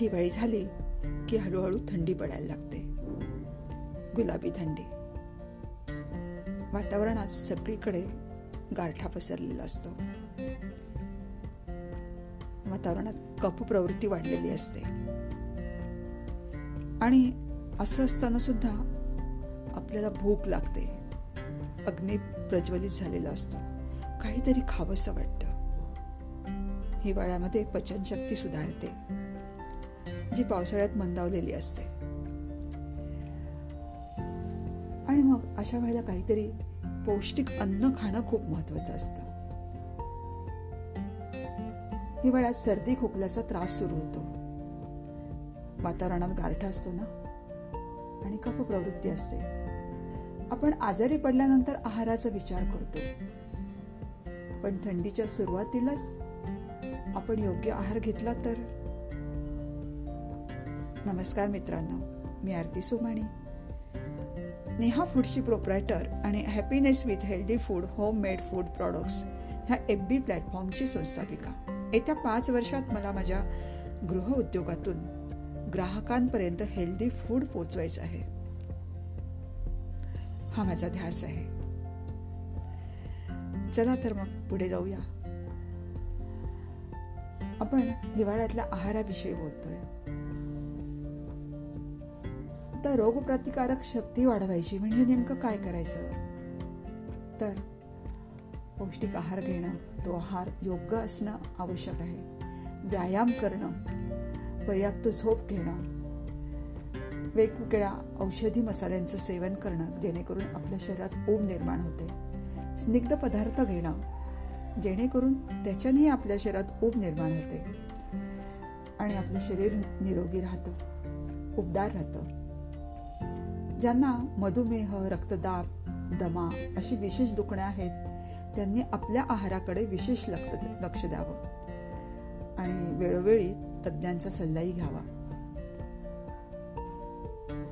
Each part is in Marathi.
दिवाळी झाली की हळूहळू थंडी पडायला लागते. गुलाबी थंडी. वातावरणात सगळीकडे गारठा पसरलेला असतो. वातावरणात कप प्रवृत्ती वाढलेली असते. आणि असं असताना सुद्धा आपल्याला भूक लागते. अग्नी प्रज्वलित झालेला असतो. काहीतरी खावंसं वाटतं. हिवाळ्यामध्ये पचनशक्ती सुधारते. जी पावसाळ्यात मंदावलेली असते. आणि मग अशा वेळेला काहीतरी पौष्टिक अन्न खाणं खूप महत्वाचं असतं. हिवाळ्यात सर्दी खोकल्याचा त्रास सुरू होतो. वातावरणात गारठा असतो ना? आणि कफ प्रवृत्ती असते. आपण आजारी पडल्यानंतर आहाराचा विचार करतो. पण थंडीच्या सुरुवातीलाच आपण योग्य आहार घेतला तर? नमस्कार मित्रांनो मी आरती सोमाणी. नेहा फूडची प्रोप्रायटर आणि happiness with healthy food home made food products ह्या एफ बी प्लॅटफॉर्मची संस्थापिका. येत्या पाच वर्षात मला माझ्या गृह उद्योगातून ग्राहकांपर्यंत हेल्दी फूड पोचवायचं आहे. हा माझा ध्यास आहे. चला तर मग पुढे जाऊया. आपण हिवाळ्यातल्या आहाराविषयी बोलतोय. तर रोगप्रतिकारक शक्ती वाढवायची. म्हणजे नेमकं काय करायचं? तर पौष्टिक आहार घेणं तो आहार योग्य असणं आवश्यक आहे. व्यायाम करणं पर्याप्त झोप घेणं वेगवेगळ्या औषधी मसाल्यांचं सेवन करणं जेणेकरून आपल्या शरीरात ओम निर्माण होते. स्निग्ध पदार्थ घेणं जेणेकरून त्याच्यानेही आपल्या शरीरात ऊब निर्माण होते. आणि आपलं शरीर निरोगी राहतं उबदार राहतं. ज्यांना मधुमेह रक्तदाब दमा अशी विशेष दुखणे आहेत त्यांनी आपल्या आहाराकडे विशेष लक्ष द्यावं. आणि वेळोवेळी तज्ज्ञांचा सल्लाही घ्यावा.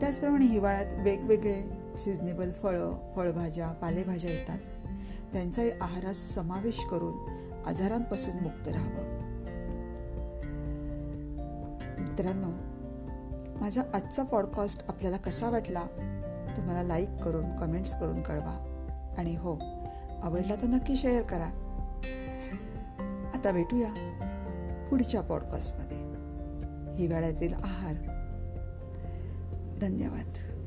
त्याचप्रमाणे हिवाळ्यात वेगवेगळे सिजनेबल फळं फळभाज्या पालेभाज्या येतात. त्यांचाही आहारात समावेश करून आजारांपासून मुक्त राहावं. मित्रांनो माझा आजचा पॉडकास्ट आपल्याला कसा वाटला तुम्हाला लाईक करून कमेंट्स करून कळवा. आणि हो आवडला तर नक्की शेअर करा. आता भेटूया पुढच्या पॉडकास्टमध्ये. हिवाळ्यातील आहार. धन्यवाद.